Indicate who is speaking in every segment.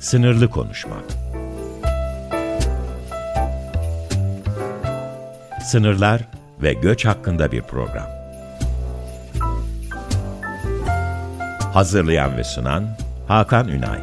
Speaker 1: Sınırlı Konuşma Sınırlar ve göç hakkında bir program. Hazırlayan ve sunan Hakan Ünay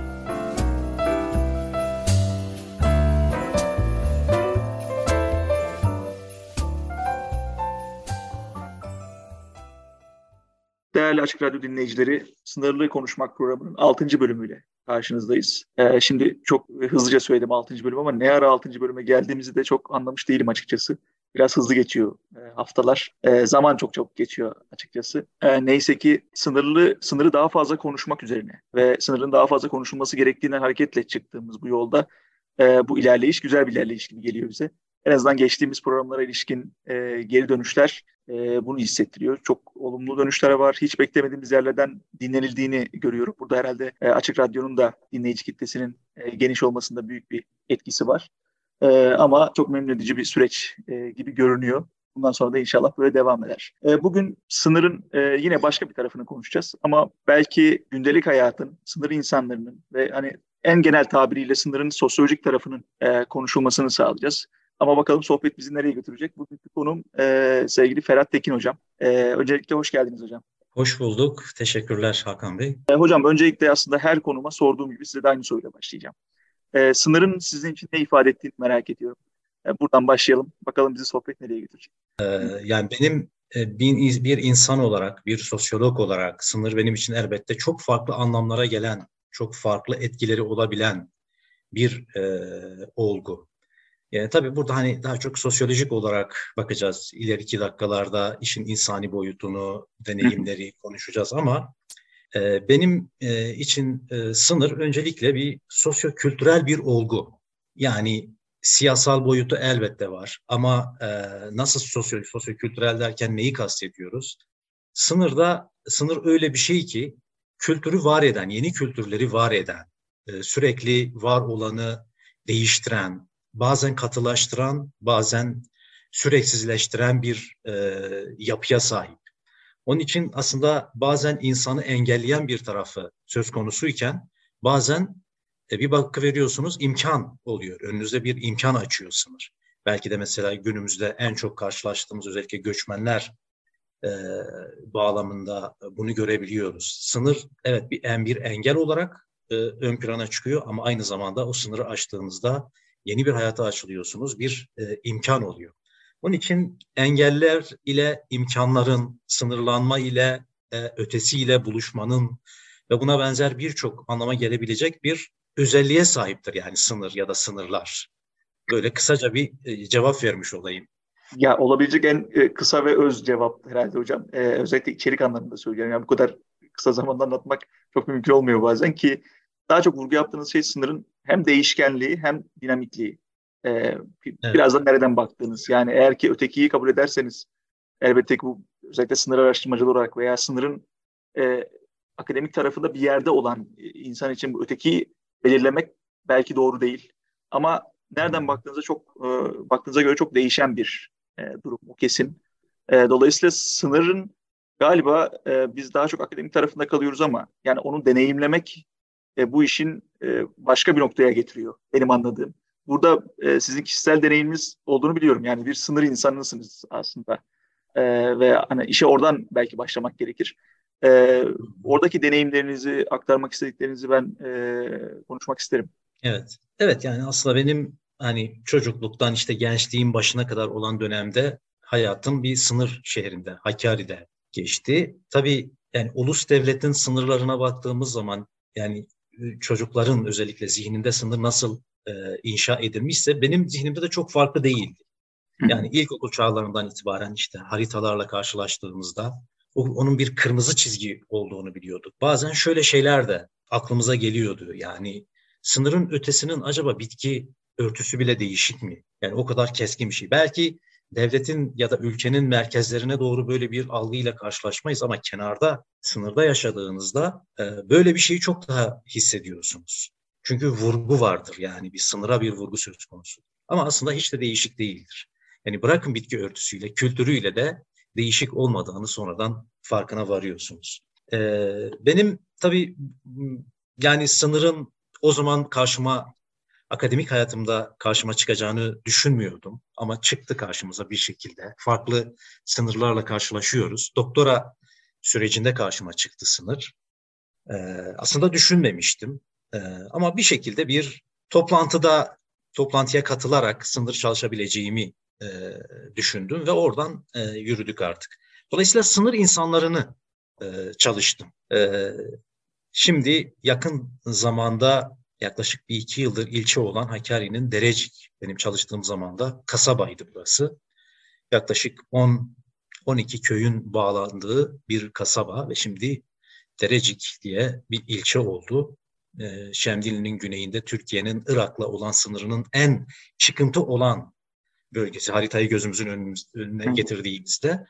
Speaker 2: Değerli Açık Radyo dinleyicileri, Sınırlı Konuşmak programının 6. bölümüyle karşınızdayız. Ee, şimdi çok hızlıca söyledim 6. bölüm ama ne ara 6. bölüme geldiğimizi de çok anlamış değilim açıkçası. Biraz hızlı geçiyor e, haftalar. E, zaman çok çabuk geçiyor açıkçası. E, neyse ki sınırlı sınırı daha fazla konuşmak üzerine ve sınırın daha fazla konuşulması gerektiğinden hareketle çıktığımız bu yolda e, bu ilerleyiş güzel bir ilerleyiş gibi geliyor bize. En azından geçtiğimiz programlara ilişkin e, geri dönüşler e, bunu hissettiriyor. Çok olumlu dönüşler var. Hiç beklemediğimiz yerlerden dinlenildiğini görüyorum. Burada herhalde e, Açık Radyo'nun da dinleyici kitlesinin e, geniş olmasında büyük bir etkisi var. E, ama çok memnun edici bir süreç e, gibi görünüyor. Bundan sonra da inşallah böyle devam eder. E, bugün sınırın e, yine başka bir tarafını konuşacağız. Ama belki gündelik hayatın, sınır insanlarının ve hani en genel tabiriyle sınırın sosyolojik tarafının e, konuşulmasını sağlayacağız. Ama bakalım sohbet bizi nereye götürecek? Bugünkü konum e, sevgili Ferhat Tekin Hocam. E, öncelikle hoş geldiniz hocam.
Speaker 3: Hoş bulduk. Teşekkürler Hakan Bey.
Speaker 2: E, hocam öncelikle aslında her konuma sorduğum gibi size de aynı soruyla başlayacağım. E, sınırın sizin için ne ifade ettiğini merak ediyorum. E, buradan başlayalım. Bakalım bizi sohbet nereye götürecek?
Speaker 3: E, yani benim bir, bir insan olarak, bir sosyolog olarak sınır benim için elbette çok farklı anlamlara gelen, çok farklı etkileri olabilen bir e, olgu. Yani tabii burada hani daha çok sosyolojik olarak bakacağız. İleriki dakikalarda işin insani boyutunu, deneyimleri konuşacağız ama e, benim e, için e, sınır öncelikle bir sosyo-kültürel bir olgu. Yani siyasal boyutu elbette var ama e, nasıl sosyo sosyo-kültürel derken neyi kastediyoruz? Sınırda sınır öyle bir şey ki kültürü var eden, yeni kültürleri var eden, e, sürekli var olanı değiştiren, bazen katılaştıran, bazen süreksizleştiren bir e, yapıya sahip. Onun için aslında bazen insanı engelleyen bir tarafı söz konusuyken bazen e, bir bakı veriyorsunuz imkan oluyor. Önünüzde bir imkan açıyor sınır. Belki de mesela günümüzde en çok karşılaştığımız özellikle göçmenler e, bağlamında bunu görebiliyoruz. Sınır evet bir en bir engel olarak e, ön plana çıkıyor ama aynı zamanda o sınırı aştığınızda yeni bir hayata açılıyorsunuz, bir e, imkan oluyor. Onun için engeller ile imkanların, sınırlanma ile e, ötesiyle buluşmanın ve buna benzer birçok anlama gelebilecek bir özelliğe sahiptir yani sınır ya da sınırlar. Böyle kısaca bir e, cevap vermiş olayım.
Speaker 2: Ya olabilecek en e, kısa ve öz cevap herhalde hocam. Ee, özellikle içerik anlamında söylüyorum. Yani bu kadar kısa zamanda anlatmak çok mümkün olmuyor bazen ki daha çok vurgu yaptığınız şey sınırın hem değişkenliği hem dinamikliği. Ee, evet. Biraz da nereden baktığınız. Yani eğer ki ötekiyi kabul ederseniz elbette ki bu özellikle sınır araştırmacıları olarak veya sınırın e, akademik tarafında bir yerde olan insan için bu ötekiyi belirlemek belki doğru değil. Ama nereden baktığınızda çok e, baktığınıza göre çok değişen bir e, durum bu kesin. E, dolayısıyla sınırın galiba e, biz daha çok akademik tarafında kalıyoruz ama yani onu deneyimlemek e, bu işin e, başka bir noktaya getiriyor benim anladığım. Burada e, sizin kişisel deneyiminiz olduğunu biliyorum. Yani bir sınır insanısınız aslında. E, ve hani işe oradan belki başlamak gerekir. E, oradaki deneyimlerinizi, aktarmak istediklerinizi ben e, konuşmak isterim.
Speaker 3: Evet. Evet yani aslında benim hani çocukluktan işte gençliğin başına kadar olan dönemde hayatım bir sınır şehrinde, Hakkari'de geçti. Tabii yani ulus devletin sınırlarına baktığımız zaman yani çocukların özellikle zihninde sınır nasıl e, inşa edilmişse benim zihnimde de çok farklı değildi. Yani ilkokul çağlarından itibaren işte haritalarla karşılaştığımızda o, onun bir kırmızı çizgi olduğunu biliyorduk. Bazen şöyle şeyler de aklımıza geliyordu. Yani sınırın ötesinin acaba bitki örtüsü bile değişik mi? Yani o kadar keskin bir şey. Belki devletin ya da ülkenin merkezlerine doğru böyle bir algıyla karşılaşmayız ama kenarda, sınırda yaşadığınızda e, böyle bir şeyi çok daha hissediyorsunuz. Çünkü vurgu vardır yani bir sınıra bir vurgu söz konusu. Ama aslında hiç de değişik değildir. Yani bırakın bitki örtüsüyle, kültürüyle de değişik olmadığını sonradan farkına varıyorsunuz. Ee, benim tabii yani sınırın o zaman karşıma akademik hayatımda karşıma çıkacağını düşünmüyordum ama çıktı karşımıza bir şekilde. Farklı sınırlarla karşılaşıyoruz. Doktora sürecinde karşıma çıktı sınır. Ee, aslında düşünmemiştim. Ee, ama bir şekilde bir toplantıda toplantıya katılarak sınır çalışabileceğimi e, düşündüm ve oradan e, yürüdük artık. Dolayısıyla sınır insanlarını e, çalıştım. E, şimdi yakın zamanda yaklaşık bir iki yıldır ilçe olan Hakkari'nin Derecik, benim çalıştığım zamanda kasabaydı burası. Yaklaşık 10 12 köyün bağlandığı bir kasaba ve şimdi Derecik diye bir ilçe oldu. Ee, Şemdinli'nin güneyinde Türkiye'nin Irak'la olan sınırının en çıkıntı olan bölgesi. Haritayı gözümüzün önüne getirdiğimizde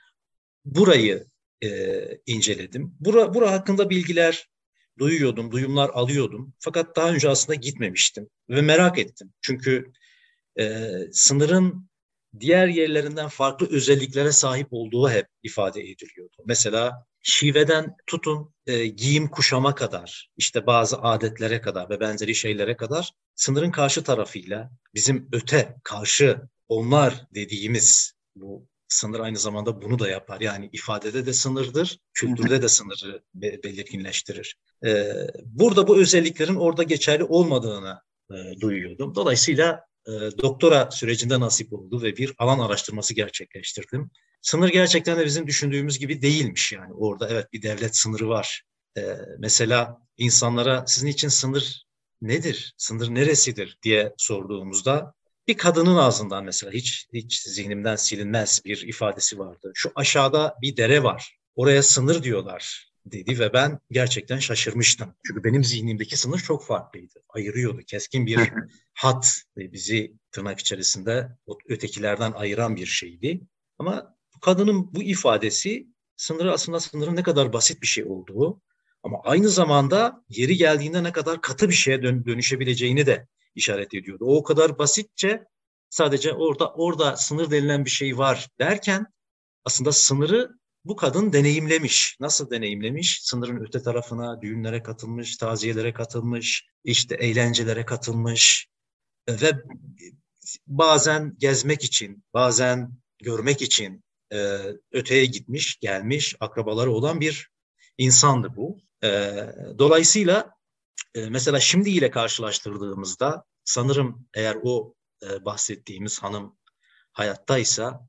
Speaker 3: burayı e, inceledim. Bura, bura hakkında bilgiler duyuyordum, duyumlar alıyordum. Fakat daha önce aslında gitmemiştim ve merak ettim. Çünkü e, sınırın diğer yerlerinden farklı özelliklere sahip olduğu hep ifade ediliyordu. Mesela şiveden tutun e, giyim kuşama kadar, işte bazı adetlere kadar ve benzeri şeylere kadar sınırın karşı tarafıyla bizim öte, karşı, onlar dediğimiz bu sınır aynı zamanda bunu da yapar. Yani ifadede de sınırdır, kültürde de sınırı belirginleştirir. Ee, burada bu özelliklerin orada geçerli olmadığını e, duyuyordum. Dolayısıyla e, doktora sürecinde nasip oldu ve bir alan araştırması gerçekleştirdim. Sınır gerçekten de bizim düşündüğümüz gibi değilmiş yani. Orada evet bir devlet sınırı var. Ee, mesela insanlara sizin için sınır nedir, sınır neresidir diye sorduğumuzda bir kadının ağzından mesela hiç hiç zihnimden silinmez bir ifadesi vardı. Şu aşağıda bir dere var. Oraya sınır diyorlar dedi ve ben gerçekten şaşırmıştım. Çünkü benim zihnimdeki sınır çok farklıydı. Ayırıyordu. Keskin bir hat ve bizi tırnak içerisinde ötekilerden ayıran bir şeydi. Ama kadının bu ifadesi sınırı aslında sınırın ne kadar basit bir şey olduğu ama aynı zamanda yeri geldiğinde ne kadar katı bir şeye dön dönüşebileceğini de işaret ediyordu. O o kadar basitçe sadece orada orada sınır denilen bir şey var derken aslında sınırı bu kadın deneyimlemiş. Nasıl deneyimlemiş? Sınırın öte tarafına düğünlere katılmış, taziyelere katılmış, işte eğlencelere katılmış ve bazen gezmek için, bazen görmek için e, öteye gitmiş, gelmiş, akrabaları olan bir insandı bu. E, dolayısıyla e, mesela şimdi ile karşılaştırdığımızda sanırım eğer o e, bahsettiğimiz hanım hayattaysa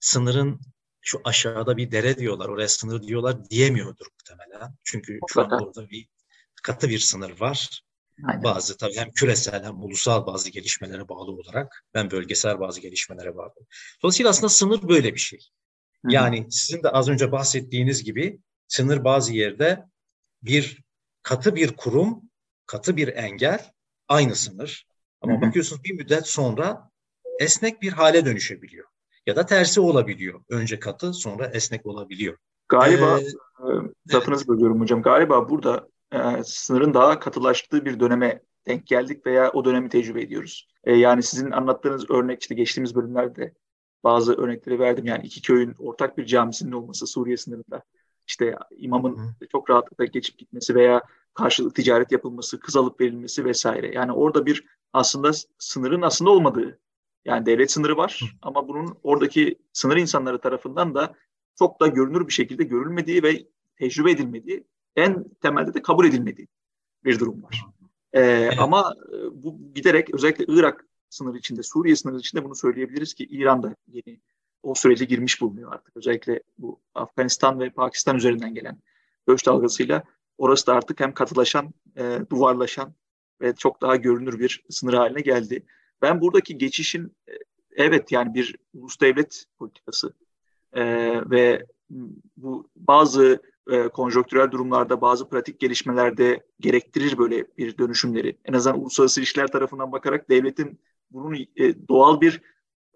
Speaker 3: sınırın şu aşağıda bir dere diyorlar, oraya sınır diyorlar diyemiyordur muhtemelen. Çünkü şu an orada bir katı bir sınır var. Aynen. Bazı tabii hem küresel hem ulusal bazı gelişmelere bağlı olarak hem bölgesel bazı gelişmelere bağlı. Dolayısıyla aslında sınır böyle bir şey. Hı-hı. Yani sizin de az önce bahsettiğiniz gibi sınır bazı yerde bir katı bir kurum, katı bir engel, aynı sınır. Ama Hı-hı. bakıyorsunuz bir müddet sonra esnek bir hale dönüşebiliyor. Ya da tersi olabiliyor. Önce katı sonra esnek olabiliyor.
Speaker 2: Galiba, ee, lafınızı evet. bölüyorum hocam. Galiba burada e, sınırın daha katılaştığı bir döneme denk geldik veya o dönemi tecrübe ediyoruz. E, yani sizin anlattığınız örnek işte geçtiğimiz bölümlerde bazı örnekleri verdim. Yani iki köyün ortak bir camisinin olması Suriye sınırında. İşte imamın Hı. çok rahatlıkla geçip gitmesi veya karşılık ticaret yapılması, kız alıp verilmesi vesaire. Yani orada bir aslında sınırın aslında olmadığı. Yani devlet sınırı var ama bunun oradaki sınır insanları tarafından da çok da görünür bir şekilde görülmediği ve tecrübe edilmediği en temelde de kabul edilmediği bir durum var. Ee, evet. Ama e, bu giderek özellikle Irak sınırı içinde, Suriye sınırı içinde bunu söyleyebiliriz ki İran da yeni o sürece girmiş bulunuyor artık. Özellikle bu Afganistan ve Pakistan üzerinden gelen göç dalgasıyla orası da artık hem katılaşan, e, duvarlaşan ve çok daha görünür bir sınır haline geldi. Ben buradaki geçişin e, evet yani bir ulus devlet politikası e, ve bu bazı e, konjonktürel durumlarda bazı pratik gelişmelerde gerektirir böyle bir dönüşümleri. En azından uluslararası ilişkiler tarafından bakarak devletin bunun e, doğal bir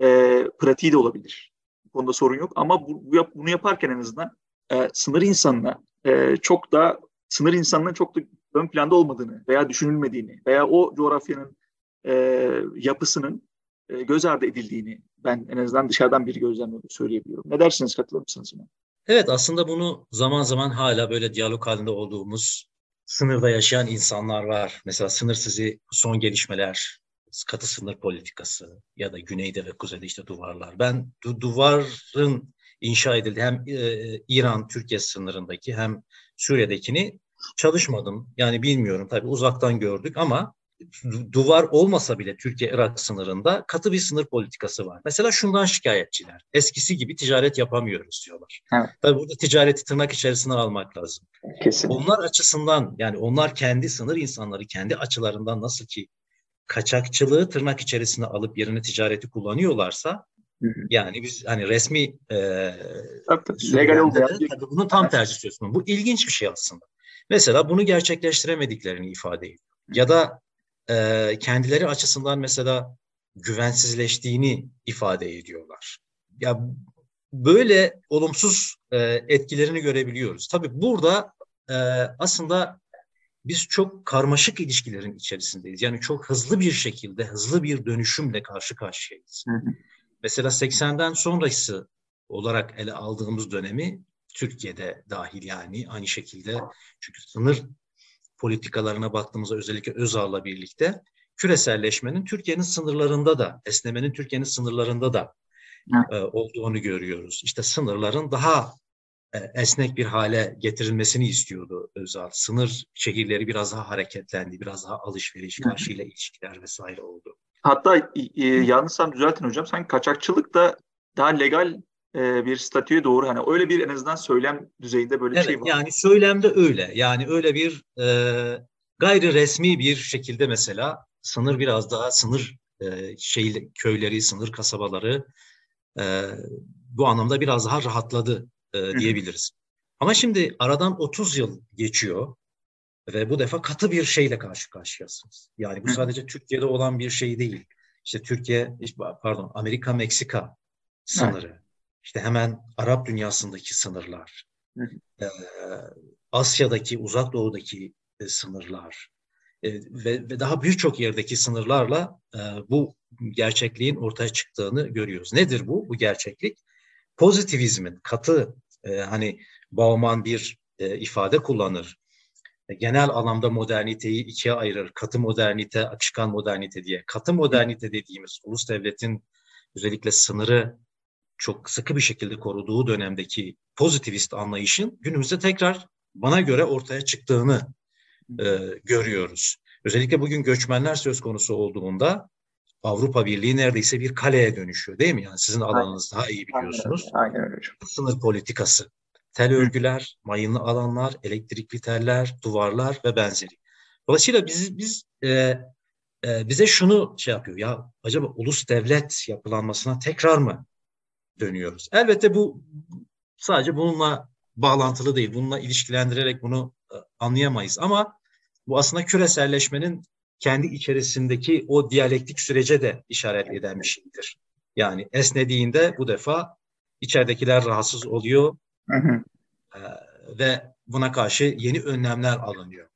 Speaker 2: e, pratiği de olabilir. Bu konuda sorun yok ama bu, bu bunu yaparken en azından e, sınır insanına e, çok da sınır insanının çok da ön planda olmadığını veya düşünülmediğini veya o coğrafyanın e, yapısının e, göz ardı edildiğini ben en azından dışarıdan bir gözlemle söyleyebiliyorum. Ne dersiniz katılır mısınız buna?
Speaker 3: Evet aslında bunu zaman zaman hala böyle diyalog halinde olduğumuz sınırda yaşayan insanlar var. Mesela sınır sizi son gelişmeler, katı sınır politikası ya da güneyde ve kuzeyde işte duvarlar. Ben du- duvarın inşa edildi hem e, İran Türkiye sınırındaki hem Suriye'dekini çalışmadım. Yani bilmiyorum tabii uzaktan gördük ama duvar olmasa bile Türkiye-Irak sınırında katı bir sınır politikası var. Mesela şundan şikayetçiler. Eskisi gibi ticaret yapamıyoruz diyorlar. Evet. Tabii burada ticareti tırnak içerisine almak lazım. Kesin. Onlar açısından yani onlar kendi sınır insanları kendi açılarından nasıl ki kaçakçılığı tırnak içerisine alıp yerine ticareti kullanıyorlarsa yani biz hani resmi e,
Speaker 2: tabii, legal olmayan tabii
Speaker 3: bunun tam tersi söz Bu ilginç bir şey aslında. Mesela bunu gerçekleştiremediklerini ifade ediyor. Ya da e, kendileri açısından mesela güvensizleştiğini ifade ediyorlar. Ya böyle olumsuz e, etkilerini görebiliyoruz. Tabii burada e, aslında biz çok karmaşık ilişkilerin içerisindeyiz. Yani çok hızlı bir şekilde, hızlı bir dönüşümle karşı karşıyayız. Hı hı. Mesela 80'den sonrası olarak ele aldığımız dönemi Türkiye'de dahil yani aynı şekilde çünkü sınır politikalarına baktığımızda özellikle Özal'la birlikte küreselleşmenin Türkiye'nin sınırlarında da, esnemenin Türkiye'nin sınırlarında da e, olduğunu görüyoruz. İşte sınırların daha e, esnek bir hale getirilmesini istiyordu Özal. Sınır şehirleri biraz daha hareketlendi, biraz daha alışveriş, karşıyla ilişkiler vesaire oldu.
Speaker 2: Hatta e, yanlışsam düzeltin hocam, sanki kaçakçılık da daha legal e, bir statüye doğru hani öyle bir en azından söylem düzeyinde böyle
Speaker 3: evet,
Speaker 2: bir şey var.
Speaker 3: Yani söylemde öyle. Yani öyle bir e, gayri resmi bir şekilde mesela sınır biraz daha sınır e, şey köyleri, sınır kasabaları e, bu anlamda biraz daha rahatladı e, diyebiliriz. Ama şimdi aradan 30 yıl geçiyor ve bu defa katı bir şeyle karşı karşıyasınız. Yani bu sadece Türkiye'de olan bir şey değil. İşte Türkiye, pardon Amerika Meksika sınırı. İşte hemen Arap dünyasındaki sınırlar, e, Asya'daki, Uzak Doğu'daki e, sınırlar e, ve, ve daha birçok yerdeki sınırlarla e, bu gerçekliğin ortaya çıktığını görüyoruz. Nedir bu? Bu gerçeklik pozitivizmin katı e, hani Bauman bir e, ifade kullanır. E, genel anlamda moderniteyi ikiye ayırır. Katı modernite, akışkan modernite diye. Katı modernite dediğimiz ulus devletin özellikle sınırı çok sıkı bir şekilde koruduğu dönemdeki pozitivist anlayışın günümüzde tekrar bana göre ortaya çıktığını e, görüyoruz. Özellikle bugün göçmenler söz konusu olduğunda Avrupa Birliği neredeyse bir kaleye dönüşüyor değil mi? Yani sizin alanınız daha iyi biliyorsunuz.
Speaker 2: Aynen öyle.
Speaker 3: Sınır politikası, tel örgüler, mayınlı alanlar, elektrikli teller, duvarlar ve benzeri. Dolayısıyla biz biz e, e, bize şunu şey yapıyor ya acaba ulus devlet yapılanmasına tekrar mı dönüyoruz. Elbette bu sadece bununla bağlantılı değil. Bununla ilişkilendirerek bunu e, anlayamayız ama bu aslında küreselleşmenin kendi içerisindeki o diyalektik sürece de işaret eden bir şeydir. Yani esnediğinde bu defa içeridekiler rahatsız oluyor hı hı. E, ve buna karşı yeni önlemler alınıyor.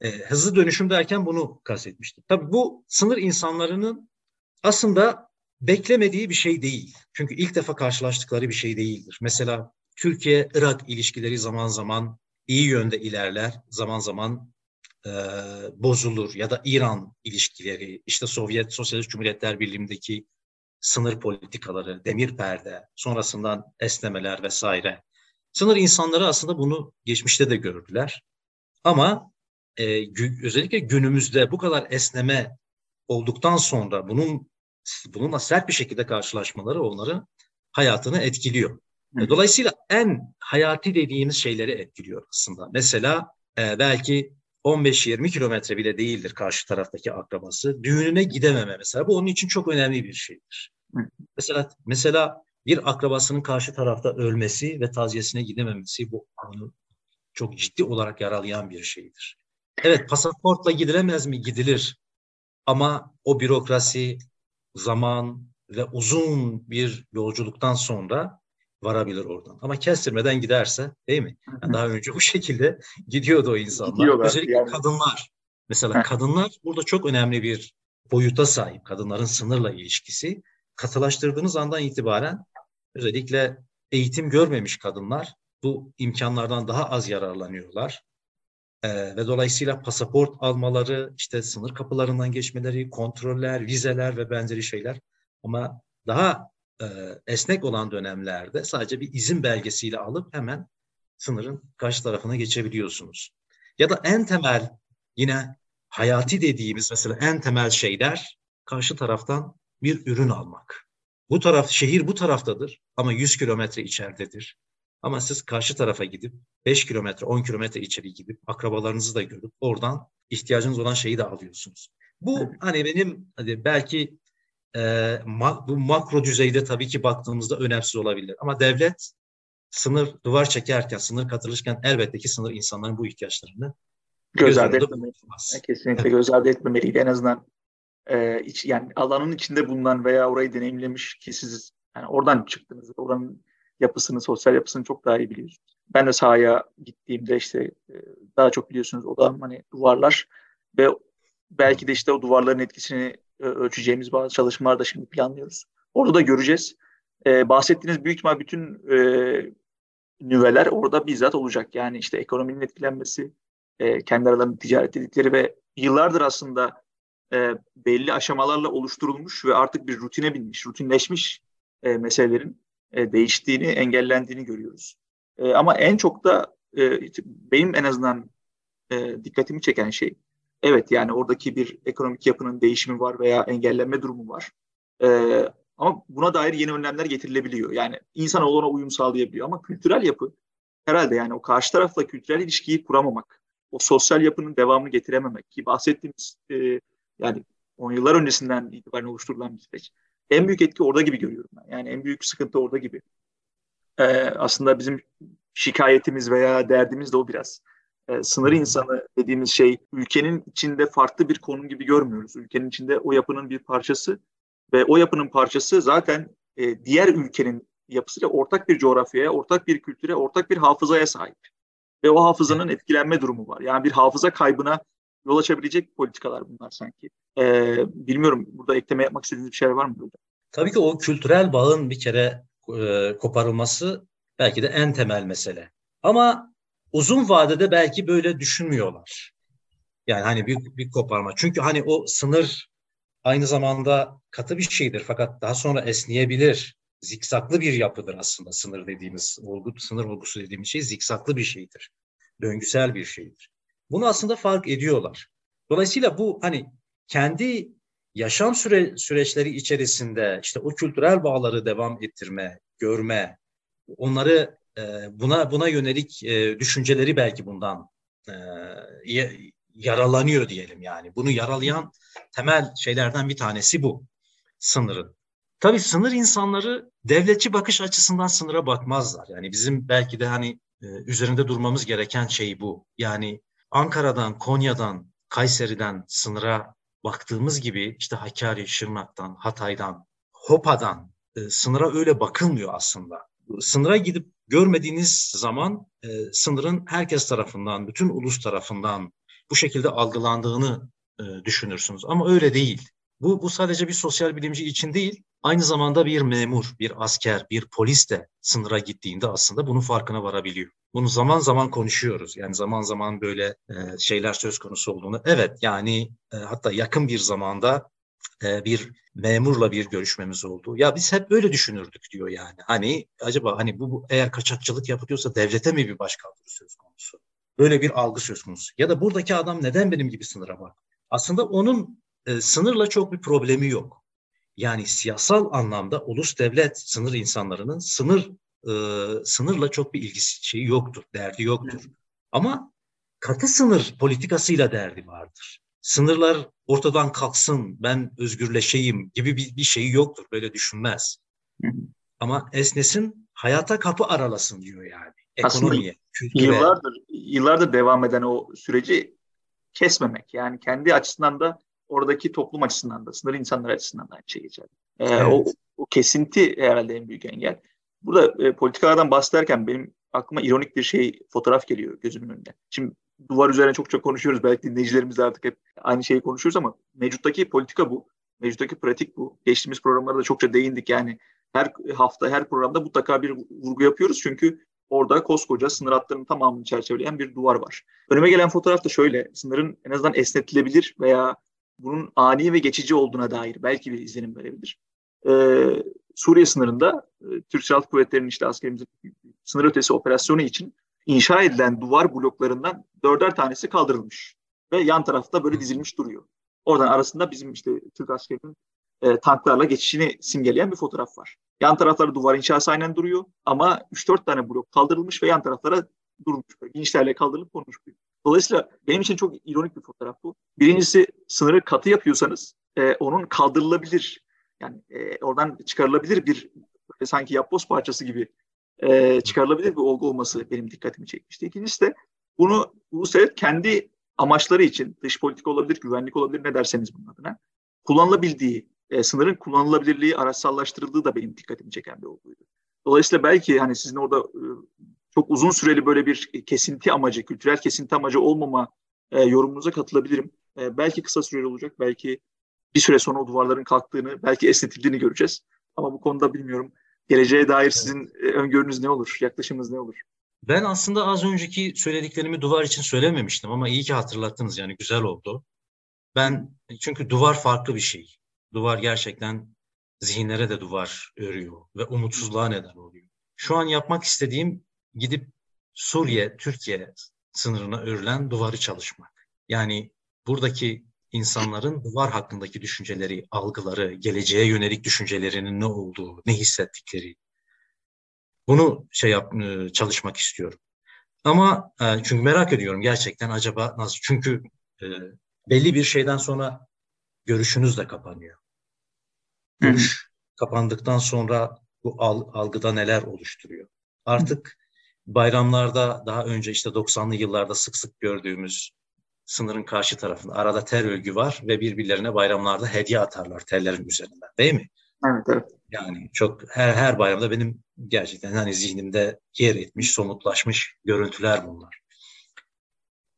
Speaker 3: E, hızlı dönüşüm derken bunu kastetmiştim. Tabii bu sınır insanlarının aslında beklemediği bir şey değil. Çünkü ilk defa karşılaştıkları bir şey değildir. Mesela Türkiye-Irak ilişkileri zaman zaman iyi yönde ilerler, zaman zaman e, bozulur ya da İran ilişkileri, işte Sovyet Sosyalist Cumhuriyetler Birliği'ndeki sınır politikaları, demir perde, sonrasından esnemeler vesaire. Sınır insanları aslında bunu geçmişte de gördüler. Ama e, özellikle günümüzde bu kadar esneme olduktan sonra bunun bununla sert bir şekilde karşılaşmaları onların hayatını etkiliyor. Hı. Dolayısıyla en hayati dediğimiz şeyleri etkiliyor aslında. Mesela e, belki 15-20 kilometre bile değildir karşı taraftaki akrabası. Düğününe gidememe mesela bu onun için çok önemli bir şeydir. Hı. Mesela mesela bir akrabasının karşı tarafta ölmesi ve taziyesine gidememesi bu onu çok ciddi olarak yaralayan bir şeydir. Evet pasaportla gidilemez mi? Gidilir. Ama o bürokrasi, zaman ve uzun bir yolculuktan sonra varabilir oradan. Ama kestirmeden giderse değil mi? Yani daha önce bu şekilde gidiyordu o insanlar. Gidiyorlar, Özellikle yani. kadınlar. Mesela kadınlar burada çok önemli bir boyuta sahip. Kadınların sınırla ilişkisi. Katılaştırdığınız andan itibaren özellikle eğitim görmemiş kadınlar bu imkanlardan daha az yararlanıyorlar. Ee, ve dolayısıyla pasaport almaları, işte sınır kapılarından geçmeleri, kontroller, vizeler ve benzeri şeyler. Ama daha e, esnek olan dönemlerde sadece bir izin belgesiyle alıp hemen sınırın karşı tarafına geçebiliyorsunuz. Ya da en temel yine hayati dediğimiz mesela en temel şeyler karşı taraftan bir ürün almak. Bu taraf şehir bu taraftadır ama 100 kilometre içeridedir. Ama siz karşı tarafa gidip 5 kilometre 10 kilometre içeri gidip akrabalarınızı da görüp oradan ihtiyacınız olan şeyi de alıyorsunuz. Bu hani benim hadi belki e, ma, bu makro düzeyde tabii ki baktığımızda önemsiz olabilir. Ama devlet sınır duvar çekerken, sınır katılırken elbette ki sınır insanların bu ihtiyaçlarını
Speaker 2: göz ardı etmemeli. Kesinlikle evet. göz ardı etmemeliydi. En azından e, iç, yani alanın içinde bulunan veya orayı deneyimlemiş ki siz yani oradan çıktınız. Oranın yapısını, sosyal yapısını çok daha iyi biliyorsunuz. Ben de sahaya gittiğimde işte e, daha çok biliyorsunuz o da hani duvarlar ve belki de işte o duvarların etkisini e, ölçeceğimiz bazı çalışmalar da şimdi planlıyoruz. Orada da göreceğiz. Ee, bahsettiğiniz büyük ihtimal bütün e, nüveler orada bizzat olacak. Yani işte ekonominin etkilenmesi, e, kendi aralarında ticaret dedikleri ve yıllardır aslında e, belli aşamalarla oluşturulmuş ve artık bir rutine binmiş, rutinleşmiş e, meselelerin e, değiştiğini, engellendiğini görüyoruz. E, ama en çok da e, benim en azından e, dikkatimi çeken şey, evet yani oradaki bir ekonomik yapının değişimi var veya engellenme durumu var. Ama buna dair yeni önlemler getirilebiliyor. Yani insanoğlu ona uyum sağlayabiliyor. Ama kültürel yapı herhalde yani o karşı tarafla kültürel ilişkiyi kuramamak, o sosyal yapının devamını getirememek ki bahsettiğimiz e, yani 10 yıllar öncesinden itibaren oluşturulan bir süreç. En büyük etki orada gibi görüyorum ben. Yani en büyük sıkıntı orada gibi. Ee, aslında bizim şikayetimiz veya derdimiz de o biraz. Ee, sınır insanı dediğimiz şey ülkenin içinde farklı bir konum gibi görmüyoruz. Ülkenin içinde o yapının bir parçası ve o yapının parçası zaten e, diğer ülkenin yapısıyla ortak bir coğrafyaya, ortak bir kültüre, ortak bir hafızaya sahip. Ve o hafızanın etkilenme durumu var. Yani bir hafıza kaybına yol açabilecek politikalar bunlar sanki. Ee, bilmiyorum burada ekleme yapmak istediğiniz bir şeyler var mı burada?
Speaker 3: Tabii ki o kültürel bağın bir kere e, koparılması belki de en temel mesele. Ama uzun vadede belki böyle düşünmüyorlar. Yani hani bir, bir koparma. Çünkü hani o sınır aynı zamanda katı bir şeydir fakat daha sonra esneyebilir. Zikzaklı bir yapıdır aslında sınır dediğimiz, olgu, sınır olgusu dediğimiz şey zikzaklı bir şeydir. Döngüsel bir şeydir. Bunu aslında fark ediyorlar. Dolayısıyla bu hani kendi yaşam süre, süreçleri içerisinde işte o kültürel bağları devam ettirme, görme, onları e, buna buna yönelik e, düşünceleri belki bundan e, yaralanıyor diyelim yani. Bunu yaralayan temel şeylerden bir tanesi bu sınırın. Tabii sınır insanları devletçi bakış açısından sınıra bakmazlar. Yani bizim belki de hani e, üzerinde durmamız gereken şey bu. Yani Ankara'dan, Konya'dan, Kayseri'den sınıra baktığımız gibi işte Hakkari, Şırnak'tan, Hatay'dan, Hopa'dan e, sınıra öyle bakılmıyor aslında. Sınıra gidip görmediğiniz zaman e, sınırın herkes tarafından, bütün ulus tarafından bu şekilde algılandığını e, düşünürsünüz. Ama öyle değil. Bu, bu sadece bir sosyal bilimci için değil, aynı zamanda bir memur, bir asker, bir polis de sınıra gittiğinde aslında bunun farkına varabiliyor. Bunu zaman zaman konuşuyoruz. Yani zaman zaman böyle e, şeyler söz konusu olduğunu. Evet yani e, hatta yakın bir zamanda e, bir memurla bir görüşmemiz oldu. Ya biz hep böyle düşünürdük diyor yani. Hani acaba hani bu, bu eğer kaçakçılık yapılıyorsa devlete mi bir başkaldırı söz konusu? Böyle bir algı söz konusu. Ya da buradaki adam neden benim gibi sınıra bak? Aslında onun e, sınırla çok bir problemi yok. Yani siyasal anlamda ulus devlet sınır insanlarının sınır e, sınırla çok bir ilgisi şeyi yoktur, derdi yoktur. Ama katı sınır politikasıyla derdi vardır. Sınırlar ortadan kalksın, ben özgürleşeyim gibi bir, bir şeyi yoktur. Böyle düşünmez. Ama esnesin, hayata kapı aralasın diyor yani. Ekonomiye,
Speaker 2: kültüre. Yıllardır, yıllardır devam eden o süreci kesmemek. Yani kendi açısından da oradaki toplum açısından da, sınır insanlar açısından da aynı şey geçerli. Ee, evet. o, o kesinti herhalde en büyük engel. Burada e, politikalardan bahsederken benim aklıma ironik bir şey, fotoğraf geliyor gözümün önüne. Şimdi duvar üzerine çok çok konuşuyoruz. Belki dinleyicilerimiz de artık hep aynı şeyi konuşuyoruz ama mevcuttaki politika bu. Mevcuttaki pratik bu. Geçtiğimiz programlarda da çokça değindik yani. Her hafta, her programda mutlaka bir vurgu yapıyoruz. Çünkü Orada koskoca sınır hatlarının tamamını çerçeveleyen bir duvar var. Önüme gelen fotoğraf da şöyle. Sınırın en azından esnetilebilir veya bunun ani ve geçici olduğuna dair belki bir izlenim verebilir. Ee, Suriye sınırında e, Türk Silahlı Kuvvetleri'nin işte askerimizin sınır ötesi operasyonu için inşa edilen duvar bloklarından dörder tanesi kaldırılmış. Ve yan tarafta böyle dizilmiş duruyor. Oradan arasında bizim işte Türk askerinin e, tanklarla geçişini simgeleyen bir fotoğraf var. Yan tarafları duvar inşası aynen duruyor ama 3-4 tane blok kaldırılmış ve yan taraflara durmuş. Vinçlerle kaldırılıp konmuş. Dolayısıyla benim için çok ironik bir fotoğraf bu. Birincisi sınırı katı yapıyorsanız e, onun kaldırılabilir yani e, oradan çıkarılabilir bir böyle sanki yapboz parçası gibi e, çıkarılabilir bir olgu olması benim dikkatimi çekmişti. İkincisi de bunu Ulus Devlet kendi amaçları için dış politika olabilir, güvenlik olabilir ne derseniz bunun adına kullanılabildiği, e, sınırın kullanılabilirliği araçsallaştırıldığı da benim dikkatimi çeken bir olguydu. Dolayısıyla belki hani sizin orada e, çok uzun süreli böyle bir kesinti amacı, kültürel kesinti amacı olmama e, yorumunuza katılabilirim. E, belki kısa süreli olacak, belki bir süre sonra o duvarların kalktığını, belki esnetildiğini göreceğiz. Ama bu konuda bilmiyorum. Geleceğe dair sizin e, öngörünüz ne olur, yaklaşımınız ne olur?
Speaker 3: Ben aslında az önceki söylediklerimi duvar için söylememiştim ama iyi ki hatırlattınız yani güzel oldu. Ben çünkü duvar farklı bir şey. Duvar gerçekten zihinlere de duvar örüyor ve umutsuzluğa neden oluyor. Şu an yapmak istediğim gidip Suriye, Türkiye sınırına örülen duvarı çalışmak. Yani buradaki insanların duvar hakkındaki düşünceleri, algıları, geleceğe yönelik düşüncelerinin ne olduğu, ne hissettikleri. Bunu şey yap, e, çalışmak istiyorum. Ama e, çünkü merak ediyorum gerçekten acaba nasıl? Çünkü e, belli bir şeyden sonra görüşünüz de kapanıyor. Görüş kapandıktan sonra bu algıda neler oluşturuyor? Artık bayramlarda daha önce işte 90'lı yıllarda sık sık gördüğümüz sınırın karşı tarafında arada ter örgü var ve birbirlerine bayramlarda hediye atarlar terlerin üzerinden değil mi?
Speaker 2: Evet, evet.
Speaker 3: Yani çok her her bayramda benim gerçekten hani zihnimde yer etmiş, somutlaşmış görüntüler bunlar.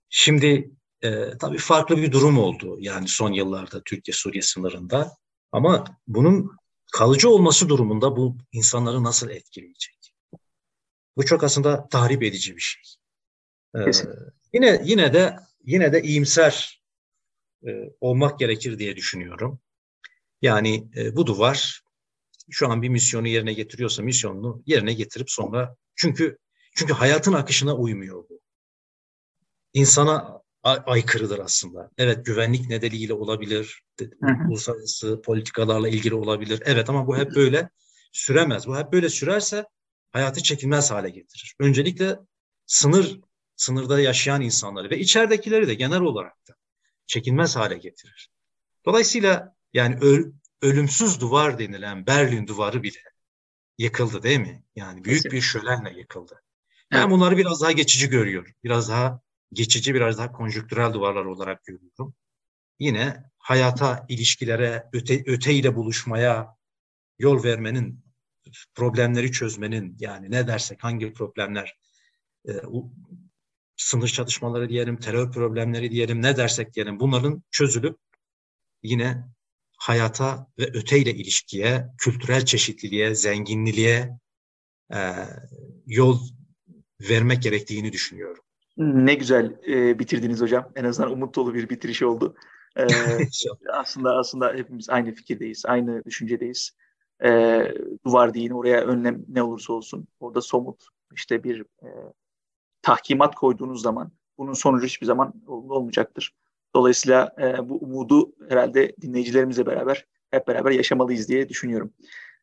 Speaker 3: Şimdi e, tabii farklı bir durum oldu yani son yıllarda Türkiye-Suriye sınırında. Ama bunun kalıcı olması durumunda bu insanları nasıl etkileyecek? Bu çok aslında tahrip edici bir şey. Ee, yine yine de yine de iyimser e, olmak gerekir diye düşünüyorum. Yani e, bu duvar şu an bir misyonu yerine getiriyorsa misyonunu yerine getirip sonra çünkü çünkü hayatın akışına uymuyor bu. İnsana aykırıdır aslında. Evet güvenlik nedeniyle olabilir, uluslararası politikalarla ilgili olabilir. Evet ama bu hep böyle süremez. Bu hep böyle sürerse hayatı çekilmez hale getirir. Öncelikle sınır sınırda yaşayan insanları ve içeridekileri de genel olarak da çekilmez hale getirir. Dolayısıyla yani öl, ölümsüz duvar denilen Berlin duvarı bile yıkıldı değil mi? Yani büyük bir şölenle yıkıldı. Ben bunları biraz daha geçici görüyorum. Biraz daha geçici, biraz daha konjüktürel duvarlar olarak görüyorum. Yine hayata, ilişkilere, öte, öteyle buluşmaya yol vermenin, problemleri çözmenin yani ne dersek hangi problemler e, sınır çatışmaları diyelim, terör problemleri diyelim, ne dersek diyelim bunların çözülüp yine hayata ve öteyle ilişkiye, kültürel çeşitliliğe, zenginliğe e, yol vermek gerektiğini düşünüyorum.
Speaker 2: Ne güzel e, bitirdiniz hocam. En azından umut dolu bir bitiriş oldu. E, aslında aslında hepimiz aynı fikirdeyiz, aynı düşüncedeyiz. E, duvar deyin, oraya önlem ne olursa olsun. Orada somut işte bir e, tahkimat koyduğunuz zaman bunun sonucu hiçbir zaman olmayacaktır. Dolayısıyla e, bu umudu herhalde dinleyicilerimizle beraber hep beraber yaşamalıyız diye düşünüyorum.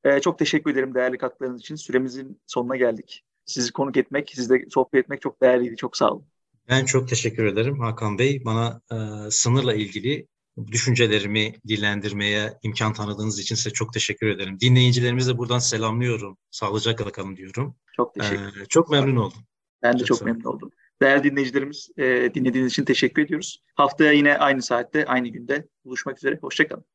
Speaker 2: E, çok teşekkür ederim değerli katkılarınız için. Süremizin sonuna geldik. Sizi konuk etmek, sizle sohbet etmek çok değerliydi. Çok sağ olun.
Speaker 3: Ben çok teşekkür ederim Hakan Bey. Bana e, sınırla ilgili düşüncelerimi dillendirmeye imkan tanıdığınız için size çok teşekkür ederim. Dinleyicilerimize buradan selamlıyorum. Sağlıcakla kalın diyorum.
Speaker 2: Çok teşekkür
Speaker 3: Ee, çok memnun oldum.
Speaker 2: Ben de çok, çok memnun oldum. Değerli dinleyicilerimiz e, dinlediğiniz için teşekkür ediyoruz. Haftaya yine aynı saatte, aynı günde buluşmak üzere. Hoşçakalın.